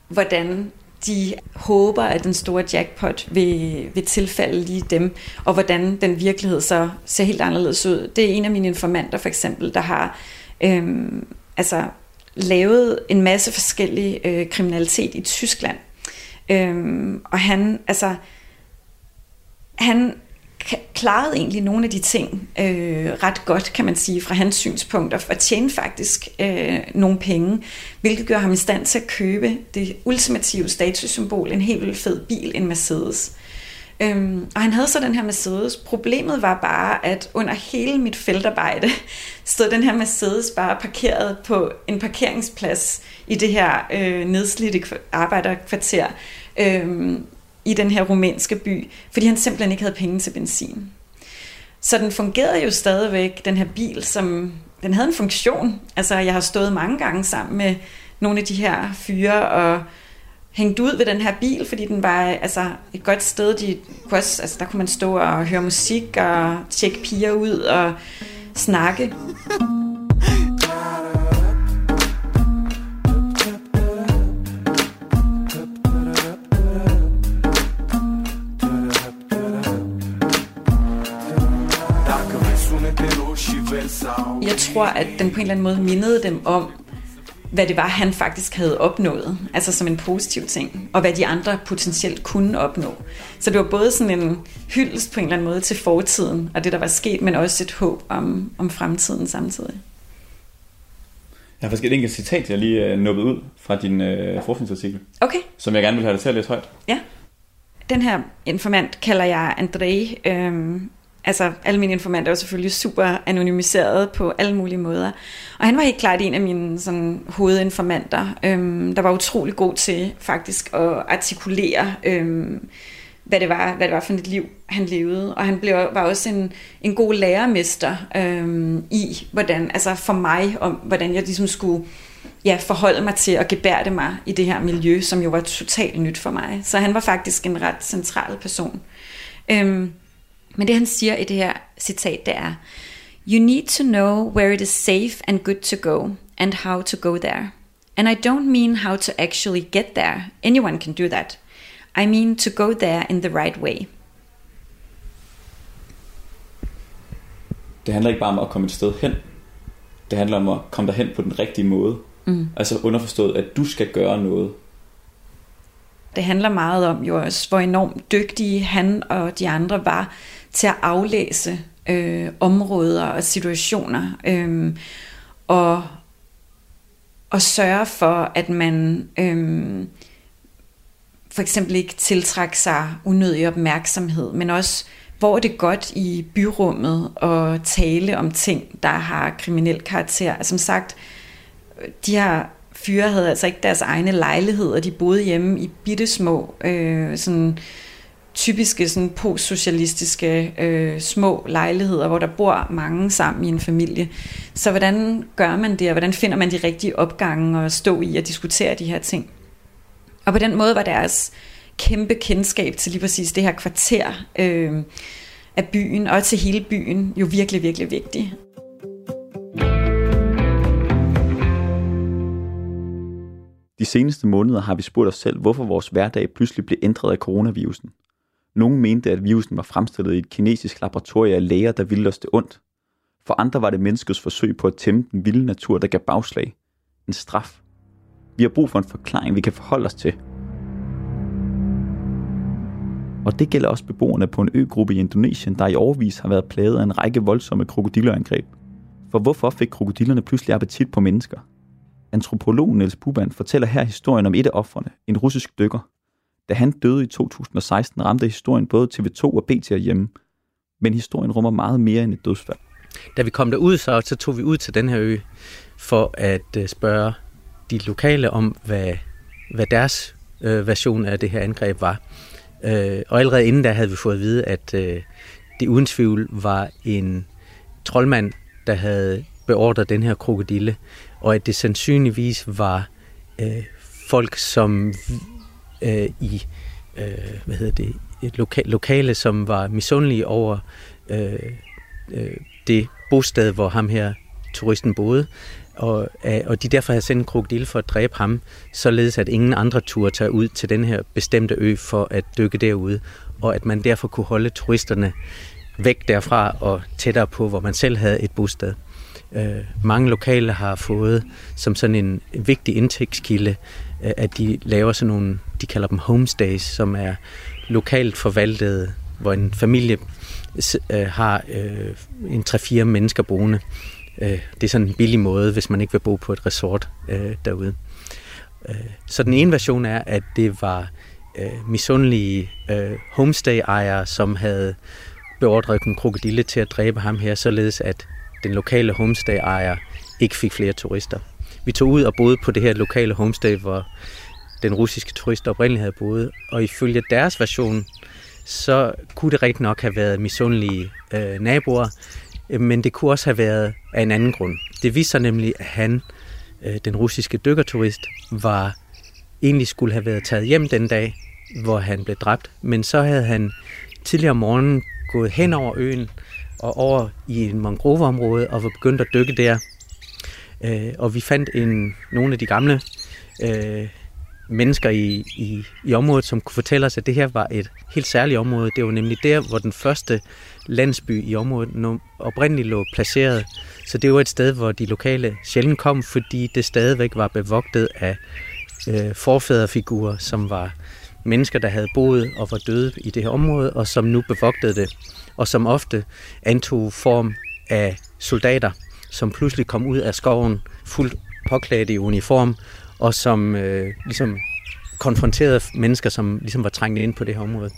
hvordan de håber, at den store jackpot vil, vil tilfalde lige dem, og hvordan den virkelighed så ser helt anderledes ud. Det er en af mine informanter for eksempel, der har øhm, altså, lavet en masse forskellig øh, kriminalitet i Tyskland. Øhm, og han, altså, han klarede egentlig nogle af de ting øh, ret godt, kan man sige, fra hans synspunkt, og tjene faktisk øh, nogle penge, hvilket gør ham i stand til at købe det ultimative statussymbol, en helt vildt fed bil, en Mercedes. Øhm, og han havde så den her Mercedes. Problemet var bare, at under hele mit feltarbejde stod den her Mercedes bare parkeret på en parkeringsplads i det her øh, nedslidte arbejderkvarter. Øhm, i den her rumænske by, fordi han simpelthen ikke havde penge til benzin. Så den fungerede jo stadigvæk, den her bil, som den havde en funktion. Altså, jeg har stået mange gange sammen med nogle af de her fyre og hængt ud ved den her bil, fordi den var altså, et godt sted. De kunne også, altså, der kunne man stå og høre musik og tjekke piger ud og snakke. Tror, at den på en eller anden måde mindede dem om, hvad det var, han faktisk havde opnået, altså som en positiv ting, og hvad de andre potentielt kunne opnå. Så det var både sådan en hyldest på en eller anden måde til fortiden, og det, der var sket, men også et håb om, om fremtiden samtidig. Jeg har faktisk et enkelt citat, jeg lige nubbet ud fra din uh, forskningsartikel, Okay, som jeg gerne vil have dig til at læse højt. ja. den her informant kalder jeg André. Øhm, altså, alle mine informanter er jo selvfølgelig super anonymiseret på alle mulige måder. Og han var helt klart en af mine sådan, hovedinformanter, øhm, der var utrolig god til faktisk at artikulere, øhm, hvad, det var, hvad det var for et liv, han levede. Og han blev, var også en, en god lærermester øhm, i, hvordan, altså for mig, om hvordan jeg ligesom skulle ja, forholde mig til at gebærde mig i det her miljø, som jo var totalt nyt for mig. Så han var faktisk en ret central person. Øhm, men det han siger i det her citat, det er, You need to know where it is safe and good to go, and how to go there. And I don't mean how to actually get there. Anyone can do that. I mean to go there in the right way. Det handler ikke bare om at komme et sted hen. Det handler om at komme derhen på den rigtige måde. Mm. Altså underforstået, at du skal gøre noget. Det handler meget om jo også, hvor enormt dygtige han og de andre var til at aflæse øh, områder og situationer. Øh, og, og sørge for, at man øh, for eksempel ikke tiltrækker sig unødig opmærksomhed, men også hvor er det godt i byrummet at tale om ting, der har kriminel karakter. Som sagt, de her fyre havde altså ikke deres egne lejligheder, de boede hjemme i bittesmå, øh, sådan typiske sådan postsocialistiske øh, små lejligheder, hvor der bor mange sammen i en familie. Så hvordan gør man det, og hvordan finder man de rigtige opgange og stå i og diskutere de her ting? Og på den måde var deres kæmpe kendskab til lige præcis det her kvarter øh, af byen, og til hele byen, jo virkelig, virkelig vigtig. De seneste måneder har vi spurgt os selv, hvorfor vores hverdag pludselig blev ændret af coronavirusen. Nogle mente, at virusen var fremstillet i et kinesisk laboratorium af læger, der ville os det ondt. For andre var det menneskets forsøg på at tæmme den vilde natur, der gav bagslag. En straf. Vi har brug for en forklaring, vi kan forholde os til. Og det gælder også beboerne på en øgruppe i Indonesien, der i overvis har været plaget af en række voldsomme krokodillerangreb. For hvorfor fik krokodillerne pludselig appetit på mennesker? Antropologen Niels Buban fortæller her historien om et af offrene, en russisk dykker. Da han døde i 2016, ramte historien både TV2 og BT hjemme. Men historien rummer meget mere end et dødsfald. Da vi kom derud, så, så tog vi ud til den her ø for at uh, spørge de lokale om, hvad, hvad deres uh, version af det her angreb var. Uh, og allerede inden da havde vi fået at vide, at uh, det uden tvivl var en troldmand, der havde beordret den her krokodille, og at det sandsynligvis var øh, folk, som øh, i øh, hvad hedder det, et loka- lokale, som var misundelige over øh, øh, det bosted, hvor ham her turisten boede, og, øh, og de derfor havde sendt en krokodil for at dræbe ham, således at ingen andre turde tage ud til den her bestemte ø for at dykke derude, og at man derfor kunne holde turisterne væk derfra og tættere på, hvor man selv havde et bosted. Øh, mange lokale har fået som sådan en vigtig indtægtskilde, Øh, at de laver sådan nogle, de kalder dem homestays, som er lokalt forvaltet, hvor en familie øh, har øh, en 3-4 mennesker boende. Øh, det er sådan en billig måde, hvis man ikke vil bo på et resort øh, derude. Øh, så den ene version er, at det var øh, misundelige øh, homestay-ejere, som havde beordret en krokodille til at dræbe ham her, således at den lokale homestay-ejer ikke fik flere turister. Vi tog ud og boede på det her lokale homestay, hvor den russiske turist oprindeligt havde boet, og ifølge deres version, så kunne det rigtig nok have været misundelige øh, naboer, men det kunne også have været af en anden grund. Det viste sig nemlig, at han, øh, den russiske dykkerturist, var egentlig skulle have været taget hjem den dag, hvor han blev dræbt, men så havde han tidligere om morgenen gået hen over øen og over i en mangroveområde og var begyndt at dykke der. Øh, og vi fandt en, nogle af de gamle øh, mennesker i, i, i området, som kunne fortælle os, at det her var et helt særligt område. Det var nemlig der, hvor den første landsby i området oprindeligt lå placeret. Så det var et sted, hvor de lokale sjældent kom, fordi det stadigvæk var bevogtet af øh, forfædrefigurer, som var mennesker, der havde boet og var døde i det her område, og som nu bevogtede det og som ofte antog form af soldater, som pludselig kom ud af skoven fuldt påklædt i uniform, og som øh, ligesom konfronterede mennesker, som ligesom var trængt ind på det her område.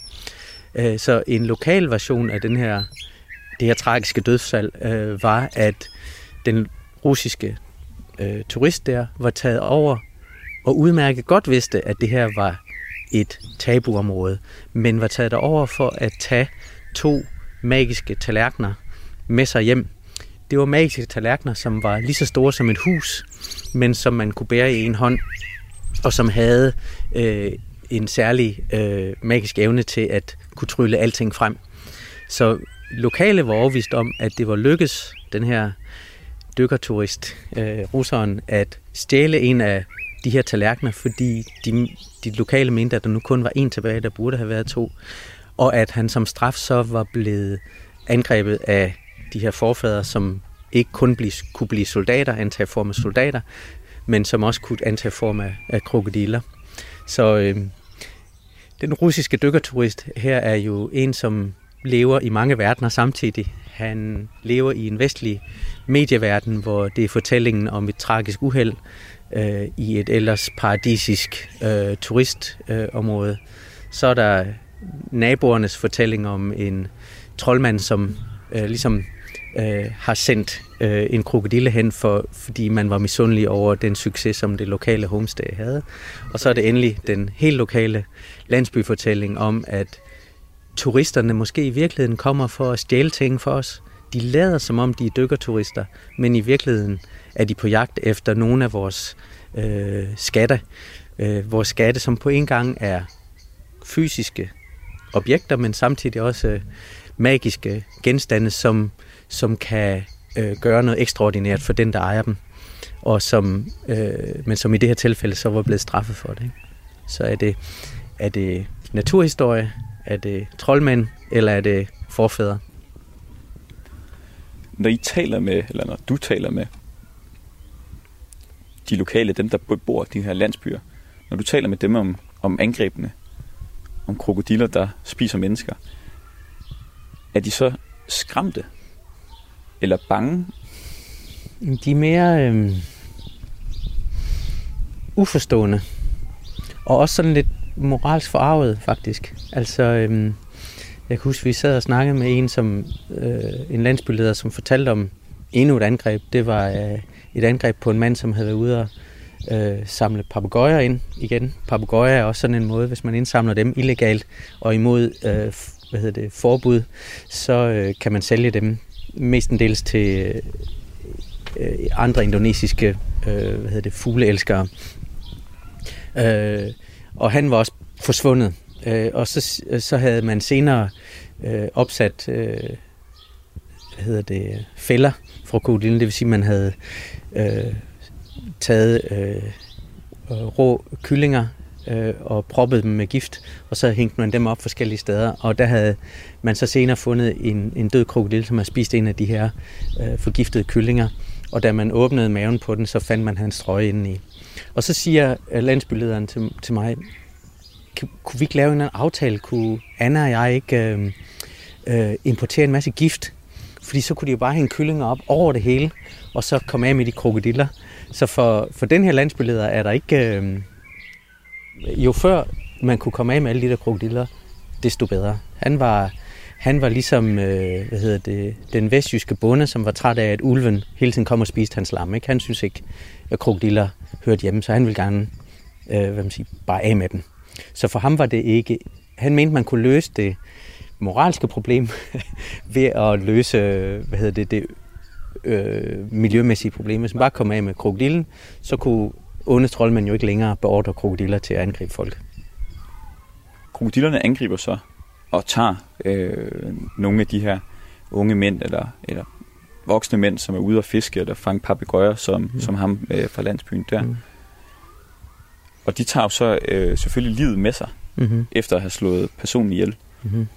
Øh, så en lokal version af den her, det her tragiske dødsfald øh, var, at den russiske øh, turist der var taget over og udmærket godt vidste, at det her var et tabuområde, men var taget over for at tage to magiske tallerkener med sig hjem. Det var magiske tallerkener, som var lige så store som et hus, men som man kunne bære i en hånd, og som havde øh, en særlig øh, magisk evne til at kunne trylle alting frem. Så lokale var overvist om, at det var lykkes den her dykkerturist, øh, russeren, at stjæle en af de her tallerkener, fordi de, de lokale mente, at der nu kun var en tilbage, der burde have været to, og at han som straf så var blevet angrebet af de her forfædre, som ikke kun blive, kunne blive soldater, antage form af soldater, men som også kunne antage form af, af krokodiller. Så øh, den russiske dykkerturist her er jo en, som lever i mange verdener samtidig. Han lever i en vestlig medieverden, hvor det er fortællingen om et tragisk uheld øh, i et ellers paradisisk øh, turistområde. Øh, Så er der naboernes fortælling om en troldmand, som øh, ligesom øh, har sendt øh, en krokodille hen, for, fordi man var misundelig over den succes, som det lokale homestay havde. Og så er det endelig den helt lokale landsbyfortælling om, at turisterne måske i virkeligheden kommer for at stjæle ting for os. De lader som om, de er dykkerturister, men i virkeligheden er de på jagt efter nogle af vores øh, skatte. Øh, vores skatte, som på en gang er fysiske objekter, men samtidig også øh, magiske genstande, som, som kan øh, gøre noget ekstraordinært for den, der ejer dem. Og som, øh, men som i det her tilfælde så var blevet straffet for det. Ikke? Så er det, er det naturhistorie, er det troldmænd, eller er det forfædre? Når I taler med, eller når du taler med de lokale, dem der bor i de her landsbyer, når du taler med dem om, om angrebene, om krokodiller, der spiser mennesker, er de så skræmte? Eller bange? De er mere øh, uforstående. Og også sådan lidt moralsk forarvet, faktisk. Altså, øh, jeg kan huske, vi sad og snakkede med en, som, øh, en landsbyleder, som fortalte om endnu et angreb. Det var øh, et angreb på en mand, som havde været ude og øh, samle papegøjer ind igen. Papegøjer er også sådan en måde, hvis man indsamler dem illegalt og imod øh, hvad hedder det, forbud, så øh, kan man sælge dem mestendels til øh, andre indonesiske øh, hvad hedder det, fugleelskere. Øh, og han var også forsvundet. Øh, og så, så havde man senere øh, opsat øh, hvad hedder det, fælder fra krokodillen, det vil sige, at man havde øh, taget øh, rå kyllinger øh, og proppet dem med gift, og så hængte man dem op forskellige steder, og der havde man så senere fundet en, en død krokodil, som havde spist en af de her øh, forgiftede kyllinger, og da man åbnede maven på den, så fandt man hans trøje indeni. Og så siger øh, landsbylederen til, til mig, kunne vi ikke lave en aftale? Kunne Anna og jeg ikke øh, øh, importere en masse gift? Fordi så kunne de jo bare hænge kyllinger op over det hele, og så komme af med de krokodiller. Så for, for den her landsbyleder er der ikke... Øh, jo før man kunne komme af med alle de der krokodiller, desto bedre. Han var, han var ligesom øh, hvad hedder det, den vestjyske bonde, som var træt af, at ulven hele tiden kom og spiste hans lam. Ikke? Han synes ikke, at krokodiller hørte hjemme, så han ville gerne øh, hvad man siger, bare af med dem. Så for ham var det ikke... Han mente, man kunne løse det moralske problem ved at løse hvad hedder det, det øh, miljømæssige problem. Hvis man bare kom af med krokodillen, så kunne onde troldmænd jo ikke længere beordre krokodiller til at angribe folk. Krokodillerne angriber så og tager øh, nogle af de her unge mænd eller, eller voksne mænd, som er ude at fiske eller fange papegøjer, som, mm. som ham øh, fra landsbyen der. Mm. Og de tager jo så øh, selvfølgelig livet med sig, mm-hmm. efter at have slået personen ihjel. Mm-hmm.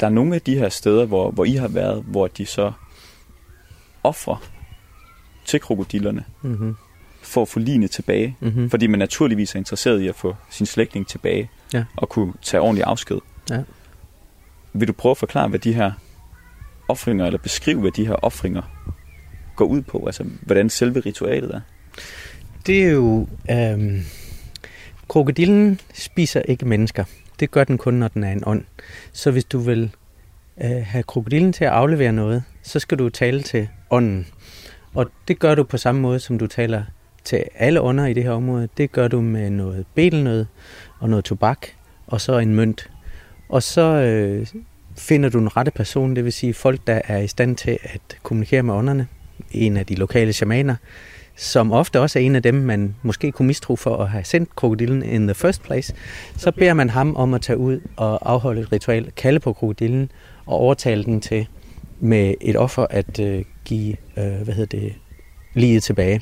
Der er nogle af de her steder, hvor, hvor I har været, hvor de så offrer til krokodillerne. Mm-hmm for at få lignende tilbage. Mm-hmm. Fordi man naturligvis er interesseret i at få sin slægtning tilbage ja. og kunne tage ordentlig afsked. Ja. Vil du prøve at forklare, hvad de her offringer, eller beskrive, hvad de her offringer går ud på? Altså, hvordan selve ritualet er? Det er jo... Øhm, krokodillen spiser ikke mennesker. Det gør den kun, når den er en ånd. Så hvis du vil øh, have krokodillen til at aflevere noget, så skal du tale til ånden. Og det gør du på samme måde, som du taler til alle ånder i det her område. Det gør du med noget betelnød og noget tobak, og så en mønt. Og så øh, finder du en rette person, det vil sige folk, der er i stand til at kommunikere med ånderne. En af de lokale shamaner, som ofte også er en af dem, man måske kunne mistro for at have sendt krokodillen in the first place, så beder man ham om at tage ud og afholde et ritual, kalde på krokodillen og overtale den til med et offer at øh, give øh, hvad hedder det, livet tilbage.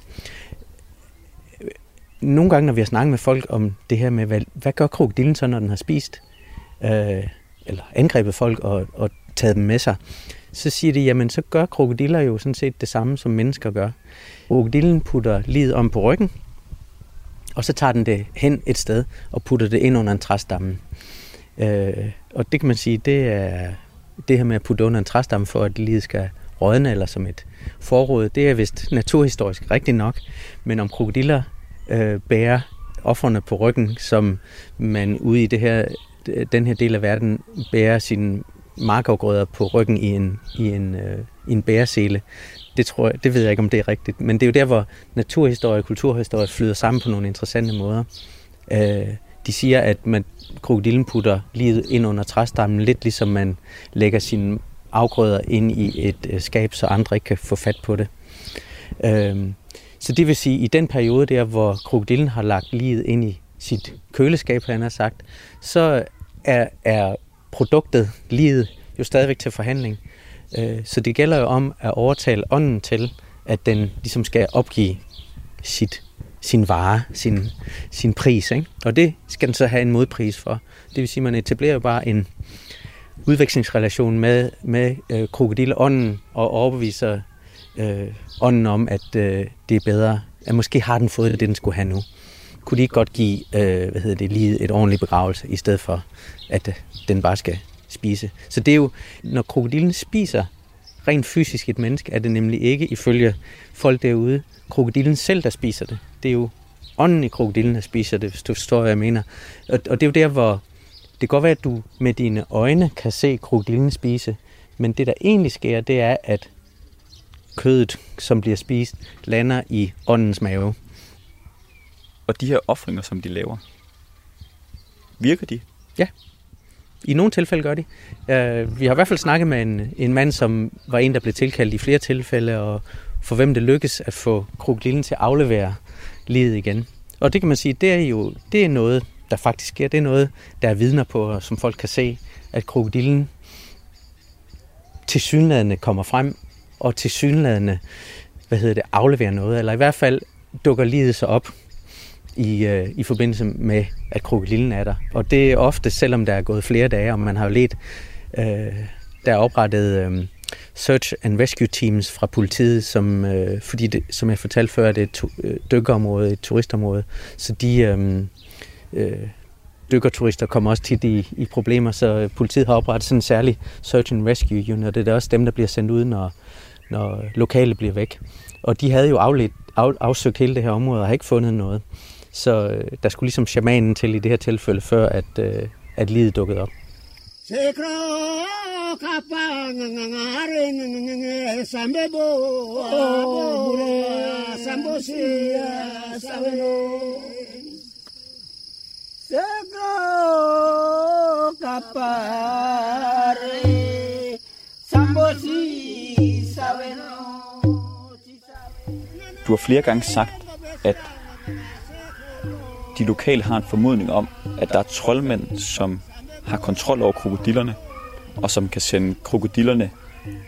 Nogle gange, når vi har snakket med folk om det her med, hvad, hvad gør krokodillen så, når den har spist, øh, eller angrebet folk og, og taget dem med sig, så siger de, jamen så gør krokodiller jo sådan set det samme, som mennesker gør. Krokodillen putter livet om på ryggen, og så tager den det hen et sted og putter det ind under en træstamme. Øh, og det kan man sige, det er det her med at putte under en træstamme for, at livet skal rådne eller som et forråd, det er vist naturhistorisk rigtigt nok. Men om krokodiller øh, bære offerne på ryggen, som man ude i det her, den her del af verden bærer sine markafgrøder på ryggen i en, i en, øh, i en bæresele. Det, tror jeg, det ved jeg ikke, om det er rigtigt. Men det er jo der, hvor naturhistorie og kulturhistorie flyder sammen på nogle interessante måder. Øh, de siger, at man, krokodillen putter livet ind under træstammen, lidt ligesom man lægger sine afgrøder ind i et øh, skab, så andre ikke kan få fat på det. Øh, så det vil sige, at i den periode der, hvor krokodillen har lagt livet ind i sit køleskab, han har sagt, så er, er produktet, livet, jo stadigvæk til forhandling. Øh, så det gælder jo om at overtale ånden til, at den ligesom skal opgive sit, sin vare, sin, sin pris. Ikke? Og det skal den så have en modpris for. Det vil sige, at man etablerer bare en udvekslingsrelation med, med øh, krokodilleånden og overbeviser øh, ånden om, at øh, det er bedre, at måske har den fået det, den skulle have nu. Kunne de ikke godt give øh, hvad hedder det, lige et ordentligt begravelse, i stedet for, at øh, den bare skal spise. Så det er jo, når krokodillen spiser rent fysisk et menneske, er det nemlig ikke ifølge folk derude, krokodillen selv, der spiser det. Det er jo ånden i krokodillen, der spiser det, hvis du forstår, hvad jeg mener. Og, og det er jo der, hvor det kan godt være, at du med dine øjne kan se krokodillen spise, men det, der egentlig sker, det er, at kødet, som bliver spist, lander i åndens mave. Og de her offringer, som de laver, virker de? Ja, i nogle tilfælde gør de. Uh, vi har i hvert fald snakket med en, en mand, som var en, der blev tilkaldt i flere tilfælde, og for hvem det lykkes at få krokodillen til at aflevere livet igen. Og det kan man sige, det er jo det er noget, der faktisk sker. Det er noget, der er vidner på, og som folk kan se, at krokodillen til synlædende kommer frem, og til synlædende, hvad hedder det, afleverer noget, eller i hvert fald dukker livet sig op i, øh, i forbindelse med, at krokodillen er der. Og det er ofte, selvom der er gået flere dage, og man har jo let, øh, der er oprettet øh, search and rescue teams fra politiet, som, øh, fordi det, som jeg fortalte før, det er et to, øh, dykkerområde, et turistområde, så de øh, øh, dykkerturister kommer også tit i, i problemer, så politiet har oprettet sådan en særlig search and rescue unit, og det er også dem, der bliver sendt ud, når, når lokale bliver væk. Og de havde jo afledt, af, afsøgt hele det her område og har ikke fundet noget. Så øh, der skulle ligesom shamanen til i det her tilfælde, før at, øh, at livet dukkede op. Du har flere gange sagt, at de lokale har en formodning om, at der er troldmænd, som har kontrol over krokodillerne, og som kan sende krokodillerne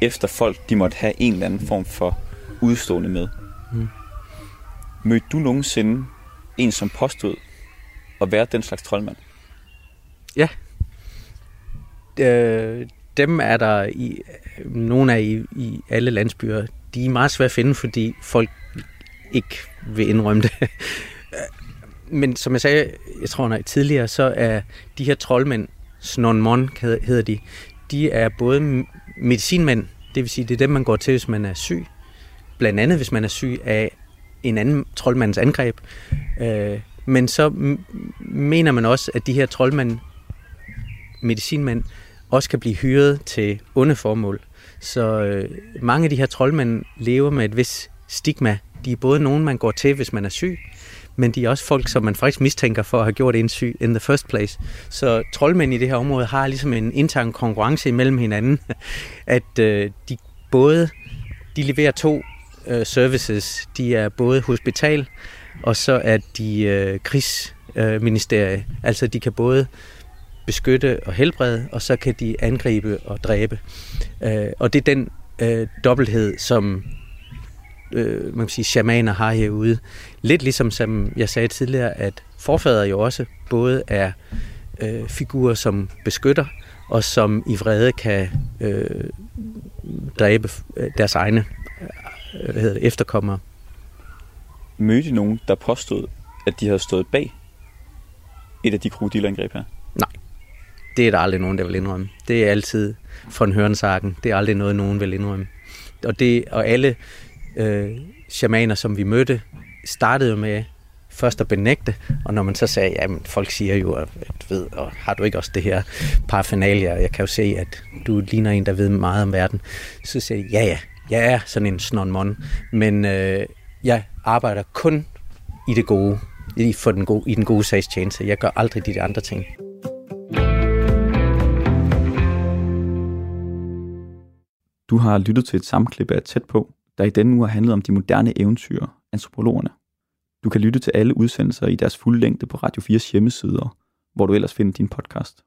efter folk, de måtte have en eller anden form for udstående med. Mm. Mødte du nogensinde en, som påstod at være den slags troldmand? Ja. Øh, dem er der i nogle af i, i alle landsbyer. De er meget svære at finde, fordi folk ikke vil indrømme det men som jeg sagde, jeg tror nej, tidligere, så er de her troldmænd, Snonmon hedder de, de er både medicinmænd, det vil sige, det er dem, man går til, hvis man er syg. Blandt andet, hvis man er syg af en anden troldmands angreb. Øh, men så mener man også, at de her troldmænd, medicinmænd, også kan blive hyret til onde formål. Så øh, mange af de her troldmænd lever med et vis stigma. De er både nogen, man går til, hvis man er syg, men de er også folk, som man faktisk mistænker for at have gjort en syg in the first place. Så troldmænd i det her område har ligesom en intern konkurrence imellem hinanden, at øh, de både de leverer to øh, services. De er både hospital, og så er de øh, krigsministerie. Øh, altså de kan både beskytte og helbrede, og så kan de angribe og dræbe. Øh, og det er den øh, dobbelthed, som øh, man kan sige, shamaner har herude. Lidt ligesom som jeg sagde tidligere, at forfader jo også både er øh, figurer, som beskytter, og som i vrede kan øh, dræbe øh, deres egne øh, hvad hedder det, efterkommere. Mødte nogen, der påstod, at de havde stået bag et af de krokodilangreb her? Det er der aldrig nogen, der vil indrømme. Det er altid von Hørensagen. Det er aldrig noget, nogen vil indrømme. Og, det, og alle øh, shamaner, som vi mødte, startede jo med først at benægte, og når man så sagde, ja, folk siger jo, at, at ved, og har du ikke også det her paraphernalia, jeg kan jo se, at du ligner en, der ved meget om verden, så siger jeg, ja, ja, jeg er sådan en snonmon, men øh, jeg arbejder kun i det gode, i, for den gode, i den gode sagstjeneste. Jeg gør aldrig de andre ting. Du har lyttet til et sammenklip af Tæt på, der i denne uge har handlet om de moderne eventyr, antropologerne. Du kan lytte til alle udsendelser i deres fulde længde på Radio 4's hjemmesider, hvor du ellers finder din podcast.